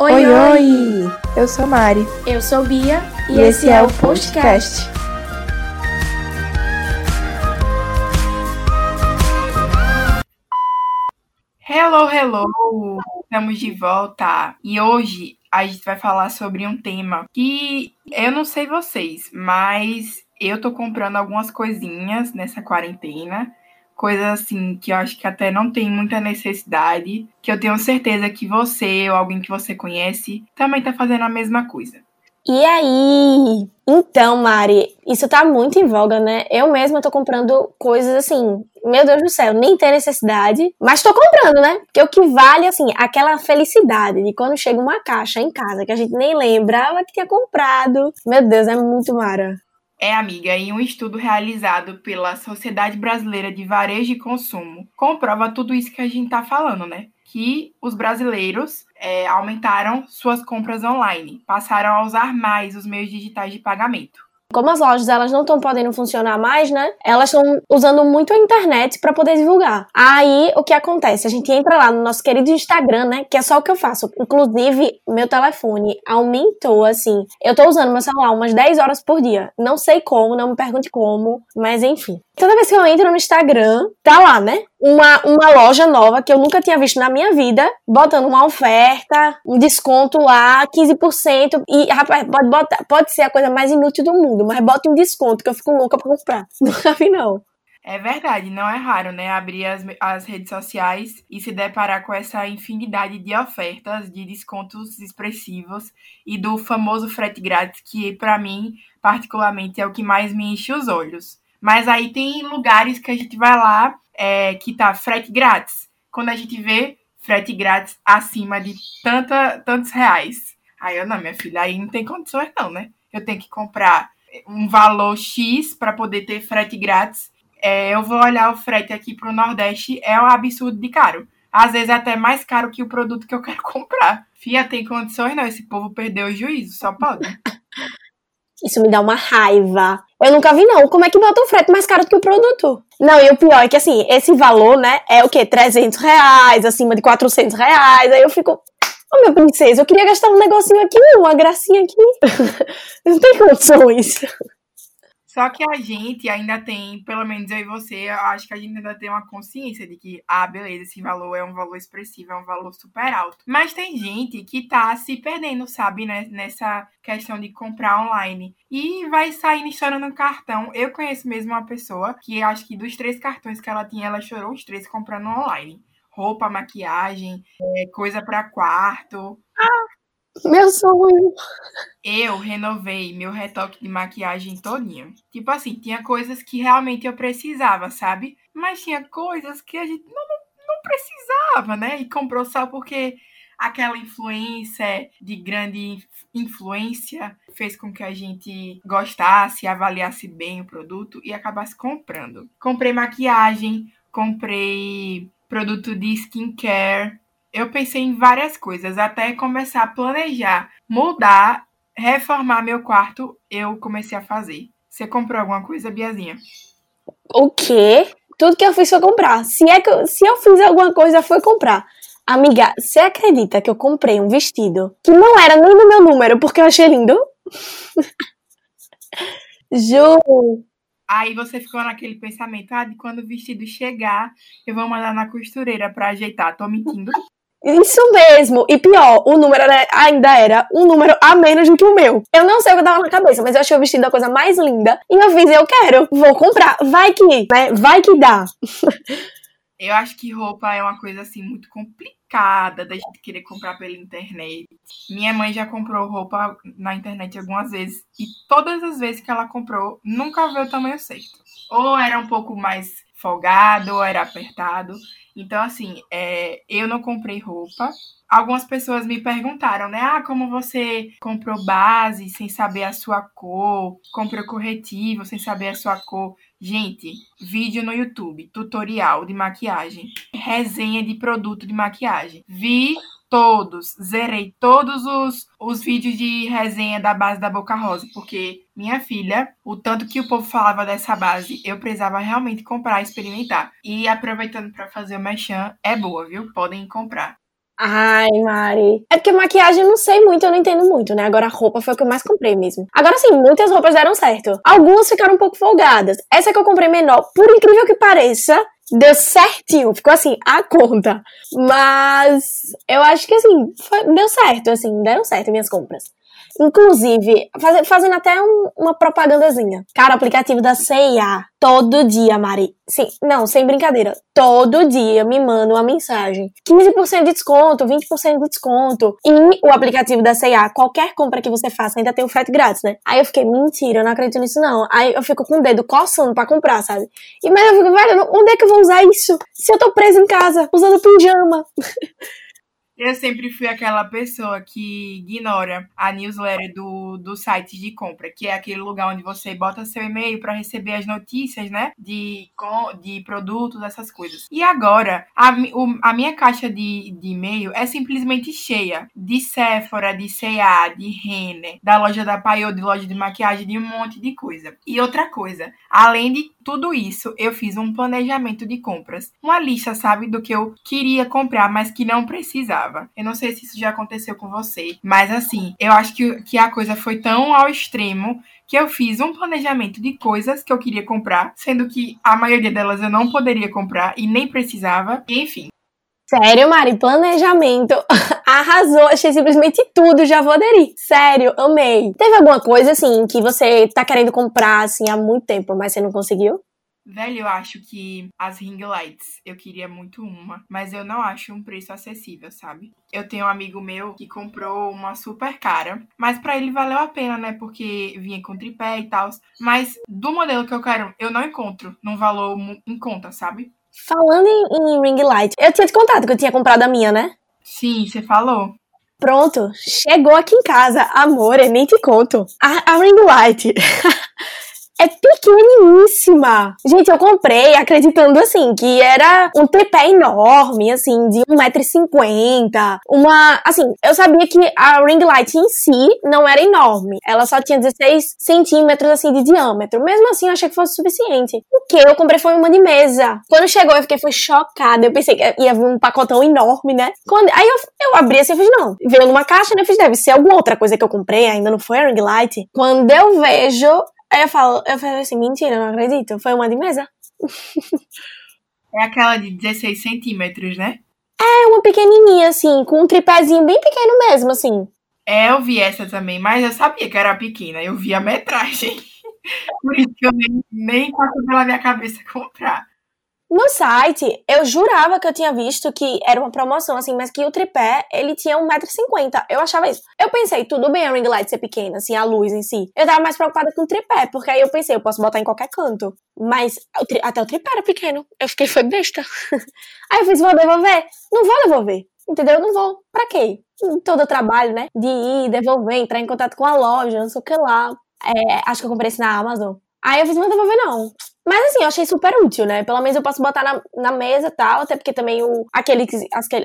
Oi, oi, oi! Eu sou Mari. Eu sou Bia. E, e esse, esse é, é o podcast. Hello, hello! Estamos de volta. E hoje a gente vai falar sobre um tema que eu não sei vocês, mas eu tô comprando algumas coisinhas nessa quarentena coisas assim que eu acho que até não tem muita necessidade, que eu tenho certeza que você ou alguém que você conhece também tá fazendo a mesma coisa. E aí? Então, Mari, isso tá muito em voga, né? Eu mesma tô comprando coisas assim, meu Deus do céu, nem tem necessidade, mas tô comprando, né? Porque o que vale, assim, aquela felicidade de quando chega uma caixa em casa que a gente nem lembrava que tinha comprado. Meu Deus, é muito mara. É, amiga, e um estudo realizado pela Sociedade Brasileira de Varejo e Consumo comprova tudo isso que a gente está falando, né? Que os brasileiros é, aumentaram suas compras online, passaram a usar mais os meios digitais de pagamento. Como as lojas elas não estão podendo funcionar mais, né? Elas estão usando muito a internet para poder divulgar. Aí o que acontece? A gente entra lá no nosso querido Instagram, né? Que é só o que eu faço. Inclusive, meu telefone aumentou assim. Eu tô usando meu celular umas 10 horas por dia. Não sei como, não me pergunte como, mas enfim. Toda vez que eu entro no Instagram, tá lá, né? Uma, uma loja nova que eu nunca tinha visto na minha vida, botando uma oferta, um desconto lá, 15%. E, rapaz, pode, botar, pode ser a coisa mais inútil do mundo, mas bota um desconto que eu fico louca pra comprar. Nunca vi, não. É verdade, não é raro, né? Abrir as, as redes sociais e se deparar com essa infinidade de ofertas, de descontos expressivos e do famoso frete grátis, que para mim, particularmente, é o que mais me enche os olhos. Mas aí tem lugares que a gente vai lá é, que tá frete grátis. Quando a gente vê frete grátis acima de tanta, tantos reais. Aí eu, não, minha filha, aí não tem condições não, né? Eu tenho que comprar um valor X para poder ter frete grátis. É, eu vou olhar o frete aqui pro Nordeste, é um absurdo de caro. Às vezes até mais caro que o produto que eu quero comprar. Fia, tem condições não, esse povo perdeu o juízo, só pode. Isso me dá uma raiva. Eu nunca vi, não. Como é que bota o frete mais caro do que o produto? Não, e o pior é que, assim, esse valor, né, é o quê? 300 reais, acima de 400 reais. Aí eu fico, ô oh, minha princesa, eu queria gastar um negocinho aqui, uma gracinha aqui. não tem condições. Só que a gente ainda tem, pelo menos eu e você, eu acho que a gente ainda tem uma consciência de que, ah, beleza, esse valor é um valor expressivo, é um valor super alto. Mas tem gente que tá se perdendo, sabe, né, nessa questão de comprar online. E vai saindo chorando no cartão. Eu conheço mesmo uma pessoa que acho que dos três cartões que ela tinha, ela chorou os três comprando online roupa, maquiagem, é, coisa para quarto. Ah, meu sonho. Eu renovei meu retoque de maquiagem todinho. Tipo assim, tinha coisas que realmente eu precisava, sabe? Mas tinha coisas que a gente não, não, não precisava, né? E comprou só porque aquela influência de grande influência fez com que a gente gostasse, avaliasse bem o produto e acabasse comprando. Comprei maquiagem, comprei produto de skincare, eu pensei em várias coisas, até começar a planejar, mudar, reformar meu quarto, eu comecei a fazer. Você comprou alguma coisa, Biazinha? O quê? Tudo que eu fiz foi comprar. Se, é que eu, se eu fiz alguma coisa, foi comprar. Amiga, você acredita que eu comprei um vestido que não era nem no meu número, porque eu achei lindo? Juro. Aí você ficou naquele pensamento, ah, de quando o vestido chegar, eu vou mandar na costureira para ajeitar. Tô mentindo? Isso mesmo. E pior, o número era, ainda era um número a menos do que o meu. Eu não sei o que eu tava na cabeça, mas eu achei o vestido a coisa mais linda. E eu fiz, eu quero, vou comprar. Vai que, né? Vai que dá. Eu acho que roupa é uma coisa assim muito complicada da gente querer comprar pela internet. Minha mãe já comprou roupa na internet algumas vezes e todas as vezes que ela comprou, nunca veio o tamanho certo. Ou era um pouco mais folgado, ou era apertado. Então, assim, é, eu não comprei roupa. Algumas pessoas me perguntaram, né? Ah, como você comprou base sem saber a sua cor, comprou corretivo sem saber a sua cor. Gente, vídeo no YouTube, tutorial de maquiagem, resenha de produto de maquiagem. Vi todos, zerei todos os, os vídeos de resenha da base da Boca Rosa, porque minha filha, o tanto que o povo falava dessa base, eu precisava realmente comprar e experimentar. E aproveitando para fazer o mechan, é boa, viu? Podem comprar. Ai, Mari. É porque maquiagem eu não sei muito, eu não entendo muito, né? Agora roupa foi o que eu mais comprei mesmo. Agora sim, muitas roupas deram certo. Algumas ficaram um pouco folgadas. Essa que eu comprei menor, por incrível que pareça, deu certinho, ficou assim, a conta. Mas eu acho que assim, foi, deu certo, assim, deram certo minhas compras. Inclusive, faz, fazendo até um, uma propagandazinha. Cara, o aplicativo da CIA, todo dia, Mari. Sim, não, sem brincadeira. Todo dia me manda uma mensagem. 15% de desconto, 20% de desconto. E o aplicativo da CIA, qualquer compra que você faça, ainda tem o frete grátis, né? Aí eu fiquei, mentira, eu não acredito nisso não. Aí eu fico com o dedo coçando pra comprar, sabe? E mas eu fico, velho, onde é que eu vou usar isso? Se eu tô presa em casa, usando pijama. Eu sempre fui aquela pessoa que ignora a newsletter do, do site de compra, que é aquele lugar onde você bota seu e-mail para receber as notícias, né? De, de produtos, essas coisas. E agora, a, o, a minha caixa de, de e-mail é simplesmente cheia de Sephora, de C&A, de Renner, da loja da Paiô, de loja de maquiagem, de um monte de coisa. E outra coisa, além de tudo isso, eu fiz um planejamento de compras. Uma lista, sabe, do que eu queria comprar, mas que não precisava. Eu não sei se isso já aconteceu com você, mas assim, eu acho que, que a coisa foi tão ao extremo que eu fiz um planejamento de coisas que eu queria comprar, sendo que a maioria delas eu não poderia comprar e nem precisava, enfim. Sério, Mari, planejamento. Arrasou, achei simplesmente tudo, já vou aderir. Sério, amei. Teve alguma coisa assim que você tá querendo comprar assim há muito tempo, mas você não conseguiu? Velho, eu acho que as ring lights, eu queria muito uma, mas eu não acho um preço acessível, sabe? Eu tenho um amigo meu que comprou uma super cara, mas para ele valeu a pena, né? Porque vinha com tripé e tal. Mas do modelo que eu quero, eu não encontro num valor em conta, sabe? Falando em, em ring light, eu tinha te contado que eu tinha comprado a minha, né? Sim, você falou. Pronto, chegou aqui em casa. Amor, eu nem te conto. A, a ring light. é pequeniníssima. Gente, eu comprei acreditando assim que era um tripé enorme, assim, de 1,50m. Uma. Assim, eu sabia que a ring light em si não era enorme. Ela só tinha 16 centímetros assim de diâmetro. Mesmo assim, eu achei que fosse suficiente. O que eu comprei foi uma de mesa. Quando chegou, eu fiquei foi chocada. Eu pensei que ia vir um pacotão enorme, né? Quando... Aí eu, eu abri assim, eu fiz, não. Veio numa caixa, né? Eu fiz, deve ser alguma outra coisa que eu comprei, ainda não foi a ring light. Quando eu vejo, Aí eu falo, eu falo assim, mentira, não acredito. Foi uma de mesa. É aquela de 16 centímetros, né? É, uma pequenininha, assim, com um tripézinho bem pequeno mesmo, assim. É, eu vi essa também, mas eu sabia que era pequena. Eu vi a metragem. Por isso que eu nem, nem passou pela minha cabeça comprar. No site, eu jurava que eu tinha visto que era uma promoção, assim, mas que o tripé, ele tinha 1,50m. Eu achava isso. Eu pensei, tudo bem a ring light ser pequena, assim, a luz em si. Eu tava mais preocupada com o tripé, porque aí eu pensei, eu posso botar em qualquer canto. Mas até o tripé era pequeno. Eu fiquei, foi besta. aí eu fiz, vou devolver? Não vou devolver. Entendeu? Não vou. Pra quê? Todo o trabalho, né? De ir, devolver, entrar em contato com a loja, não sei o que lá. É, acho que eu comprei isso na Amazon. Aí eu fiz, mas devolver não. Mas assim, eu achei super útil, né? Pelo menos eu posso botar na, na mesa e tal, até porque também o, aqueles,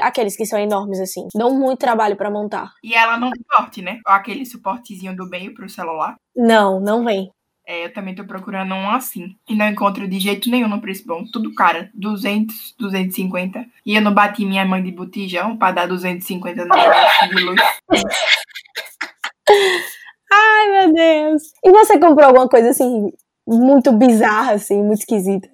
aqueles que são enormes, assim, dão muito trabalho para montar. E ela não tem suporte, né? Aquele suportezinho do meio pro celular. Não, não vem. É, eu também tô procurando um assim. E não encontro de jeito nenhum no preço bom. Tudo cara. 200, 250. E eu não bati minha mãe de botijão pra dar 250 no negócio de luz. Ai, meu Deus. E você comprou alguma coisa assim muito bizarra, assim, muito esquisita.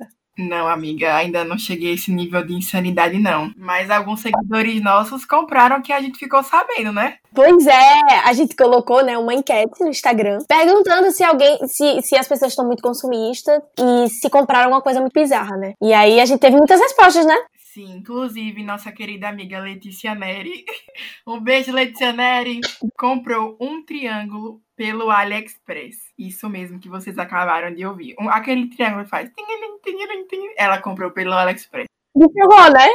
Não, amiga, ainda não cheguei a esse nível de insanidade, não. Mas alguns seguidores nossos compraram que a gente ficou sabendo, né? Pois é, a gente colocou, né, uma enquete no Instagram perguntando se alguém, se, se as pessoas estão muito consumistas e se compraram alguma coisa muito bizarra, né? E aí a gente teve muitas respostas, né? Sim, inclusive nossa querida amiga Letícia Neri. Um beijo, Letícia Neri. Comprou um triângulo pelo AliExpress. Isso mesmo que vocês acabaram de ouvir. Um, aquele triângulo faz. Ela comprou pelo AliExpress. Encerrou, né?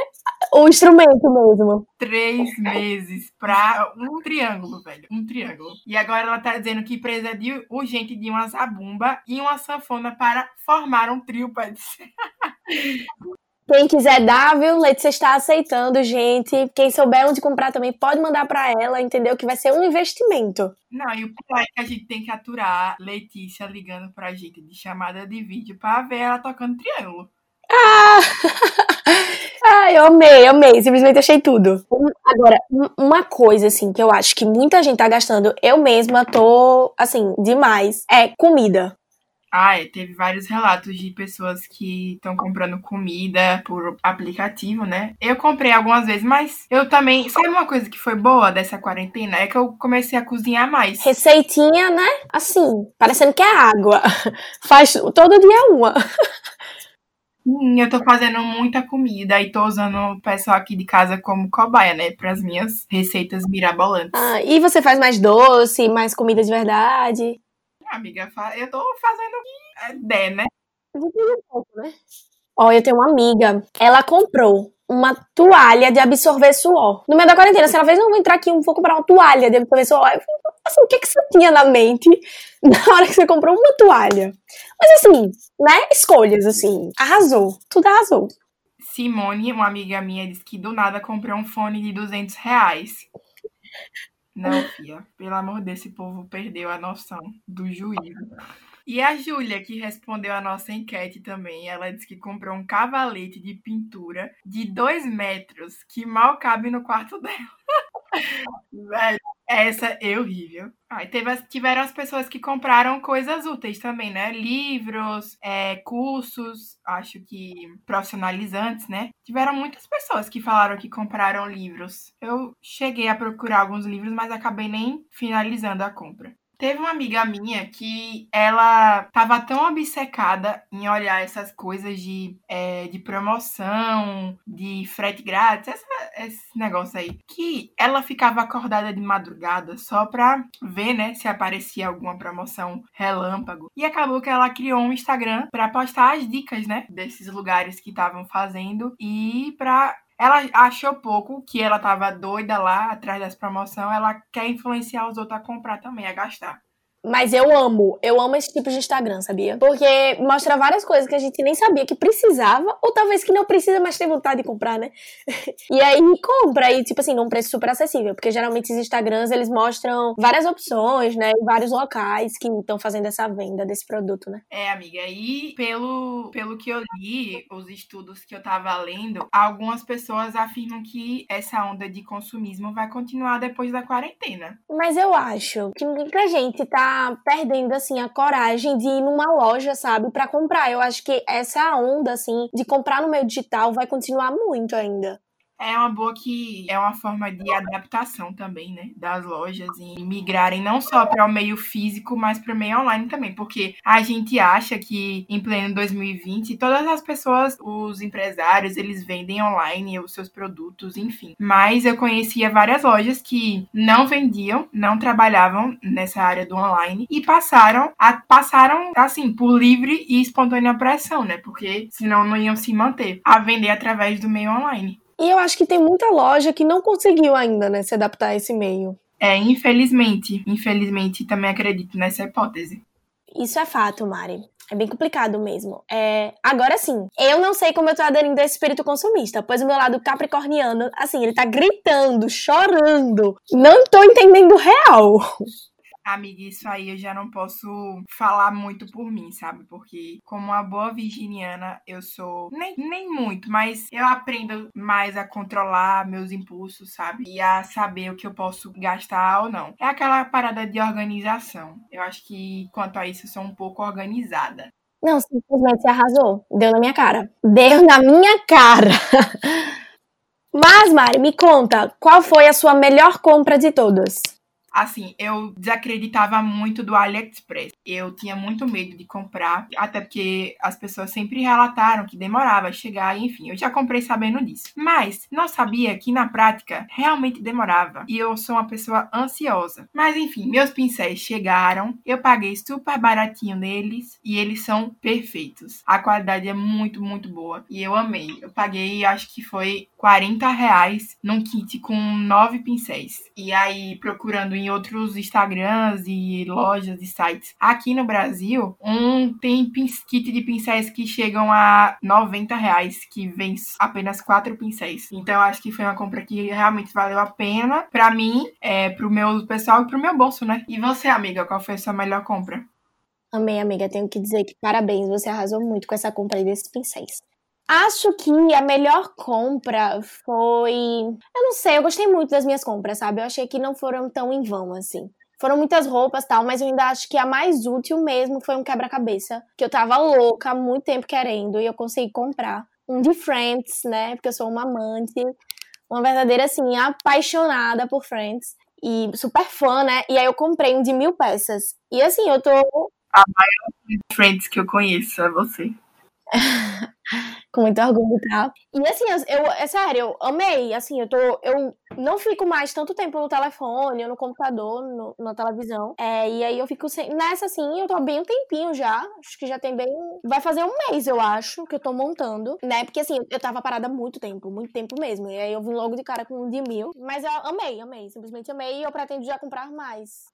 O instrumento mesmo. Três meses pra um triângulo, velho. Um triângulo. E agora ela tá dizendo que precisa de, urgente de uma zabumba e uma sanfona para formar um trio, pode ser. Quem quiser dar, viu? Letícia está aceitando, gente. Quem souber onde comprar também pode mandar para ela, entendeu? Que vai ser um investimento. Não, e o pior é que a gente tem que aturar Letícia ligando pra gente de chamada de vídeo para ver ela tocando triângulo. Ah! Ah, eu amei, amei. Simplesmente achei tudo. Agora, uma coisa, assim, que eu acho que muita gente tá gastando, eu mesma tô, assim, demais, é comida. Ah, é, teve vários relatos de pessoas que estão comprando comida por aplicativo, né? Eu comprei algumas vezes, mas eu também. Sabe uma coisa que foi boa dessa quarentena? É que eu comecei a cozinhar mais. Receitinha, né? Assim, parecendo que é água. Faz todo dia uma. Sim, eu tô fazendo muita comida e tô usando o pessoal aqui de casa como cobaia, né? Para as minhas receitas mirabolantes. Ah, e você faz mais doce, mais comida de verdade? Amiga, eu tô fazendo o que der, né? né? Ó, eu tenho uma amiga, ela comprou uma toalha de absorver suor. No meio da quarentena, se ela fez, não, vou entrar aqui, vou comprar uma toalha de absorver suor. Eu falei, assim, o que, que você tinha na mente na hora que você comprou uma toalha? Mas assim, né, escolhas, assim, arrasou, tudo arrasou. Simone, uma amiga minha, disse que do nada comprou um fone de 200 reais. Não, Fia, pelo amor desse povo perdeu a noção do juízo. E a Júlia, que respondeu a nossa enquete também, ela disse que comprou um cavalete de pintura de dois metros que mal cabe no quarto dela. Velho, essa é horrível. Aí tiveram as pessoas que compraram coisas úteis também, né? Livros, é, cursos, acho que profissionalizantes, né? Tiveram muitas pessoas que falaram que compraram livros. Eu cheguei a procurar alguns livros, mas acabei nem finalizando a compra. Teve uma amiga minha que ela tava tão obcecada em olhar essas coisas de, é, de promoção, de frete grátis, essa, esse negócio aí, que ela ficava acordada de madrugada só pra ver, né, se aparecia alguma promoção relâmpago. E acabou que ela criou um Instagram para postar as dicas, né, desses lugares que estavam fazendo e pra ela achou pouco que ela tava doida lá atrás dessa promoção. Ela quer influenciar os outros a comprar também, a gastar. Mas eu amo, eu amo esse tipo de Instagram, sabia? Porque mostra várias coisas que a gente nem sabia que precisava, ou talvez que não precisa, mas tem vontade de comprar, né? e aí compra, e tipo assim, num preço super acessível, porque geralmente esses Instagrams, eles mostram várias opções, né? Em vários locais que estão fazendo essa venda desse produto, né? É, amiga, e pelo, pelo que eu li, os estudos que eu tava lendo, algumas pessoas afirmam que essa onda de consumismo vai continuar depois da quarentena. Mas eu acho que muita gente tá perdendo, assim, a coragem de ir numa loja, sabe, para comprar. Eu acho que essa onda, assim, de comprar no meio digital vai continuar muito ainda. É uma boa que é uma forma de adaptação também, né, das lojas e migrarem não só para o meio físico, mas para o meio online também, porque a gente acha que em pleno 2020 todas as pessoas, os empresários, eles vendem online os seus produtos, enfim. Mas eu conhecia várias lojas que não vendiam, não trabalhavam nessa área do online e passaram a passaram assim por livre e espontânea pressão, né? Porque senão não iam se manter a vender através do meio online. E eu acho que tem muita loja que não conseguiu ainda, né, se adaptar a esse meio. É, infelizmente. Infelizmente, também acredito nessa hipótese. Isso é fato, Mari. É bem complicado mesmo. É, agora sim, eu não sei como eu tô aderindo a esse espírito consumista, pois o meu lado capricorniano, assim, ele tá gritando, chorando. Não tô entendendo real. Amiga, isso aí eu já não posso falar muito por mim, sabe? Porque, como uma boa virginiana, eu sou. Nem, nem muito, mas eu aprendo mais a controlar meus impulsos, sabe? E a saber o que eu posso gastar ou não. É aquela parada de organização. Eu acho que, quanto a isso, eu sou um pouco organizada. Não, simplesmente você arrasou. Deu na minha cara. Deu na minha cara. Mas, Mari, me conta, qual foi a sua melhor compra de todas? Assim, eu desacreditava muito do AliExpress. Eu tinha muito medo de comprar, até porque as pessoas sempre relataram que demorava a chegar, enfim, eu já comprei sabendo disso. Mas não sabia que na prática realmente demorava. E eu sou uma pessoa ansiosa. Mas enfim, meus pincéis chegaram, eu paguei super baratinho neles e eles são perfeitos. A qualidade é muito, muito boa. E eu amei. Eu paguei, acho que foi 40 reais num kit com nove pincéis. E aí, procurando em outros Instagrams e lojas e sites aqui no Brasil, um tem kit de pincéis que chegam a 90 reais, que vem apenas quatro pincéis. Então, acho que foi uma compra que realmente valeu a pena para mim, é, pro meu pessoal e pro meu bolso, né? E você, amiga, qual foi a sua melhor compra? Amei, amiga. Tenho que dizer que parabéns, você arrasou muito com essa compra aí desses pincéis. Acho que a melhor compra foi. Eu não sei, eu gostei muito das minhas compras, sabe? Eu achei que não foram tão em vão assim. Foram muitas roupas tal, mas eu ainda acho que a mais útil mesmo foi um quebra-cabeça. Que eu tava louca há muito tempo querendo e eu consegui comprar. Um de Friends, né? Porque eu sou uma amante. Uma verdadeira, assim, apaixonada por Friends. E super fã, né? E aí eu comprei um de mil peças. E assim, eu tô. A maior Friends que eu conheço é você. com muito orgulho e tal. E assim, eu, é sério, eu amei. Assim, eu tô. Eu não fico mais tanto tempo no telefone, no computador, no, na televisão. É, e aí eu fico sem, nessa, assim, eu tô bem um tempinho já. Acho que já tem bem. Vai fazer um mês, eu acho, que eu tô montando. Né? Porque assim, eu tava parada muito tempo, muito tempo mesmo. E aí eu vim logo de cara com um de mil. Mas eu amei, amei. Simplesmente amei e eu pretendo já comprar mais.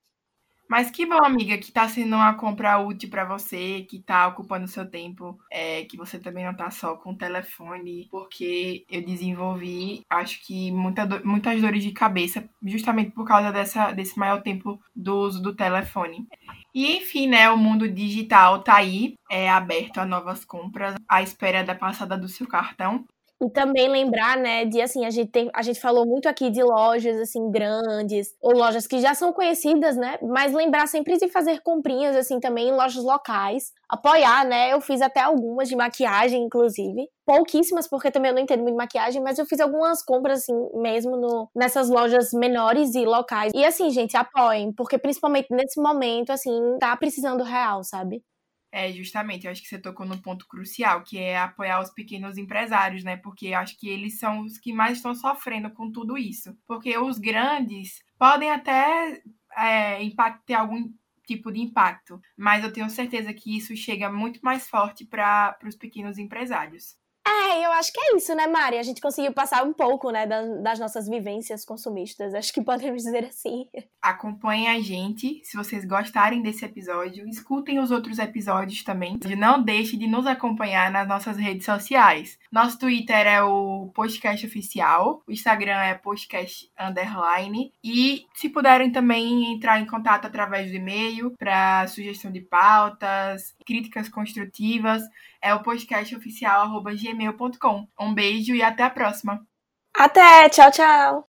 Mas que bom, amiga, que tá sendo uma compra útil para você, que tá ocupando seu tempo, é, que você também não tá só com o telefone, porque eu desenvolvi, acho que muita do, muitas dores de cabeça, justamente por causa dessa, desse maior tempo do uso do telefone. E enfim, né, o mundo digital tá aí, é aberto a novas compras, à espera da passada do seu cartão. E também lembrar, né, de assim, a gente, tem, a gente falou muito aqui de lojas, assim, grandes, ou lojas que já são conhecidas, né, mas lembrar sempre de fazer comprinhas, assim, também em lojas locais, apoiar, né, eu fiz até algumas de maquiagem, inclusive, pouquíssimas, porque também eu não entendo muito de maquiagem, mas eu fiz algumas compras, assim, mesmo no, nessas lojas menores e locais. E assim, gente, apoiem, porque principalmente nesse momento, assim, tá precisando real, sabe? É, justamente, eu acho que você tocou no ponto crucial, que é apoiar os pequenos empresários, né? Porque eu acho que eles são os que mais estão sofrendo com tudo isso. Porque os grandes podem até é, ter algum tipo de impacto, mas eu tenho certeza que isso chega muito mais forte para os pequenos empresários. É, eu acho que é isso, né, Mari? A gente conseguiu passar um pouco, né, das nossas vivências consumistas. Acho que podemos dizer assim. Acompanhem a gente. Se vocês gostarem desse episódio, escutem os outros episódios também. Não deixe de nos acompanhar nas nossas redes sociais. Nosso Twitter é o Podcast Oficial, o Instagram é Podcast Underline. E se puderem também entrar em contato através do e-mail para sugestão de pautas, críticas construtivas, é o podcastoficial.gmail.com. Um beijo e até a próxima. Até, tchau, tchau.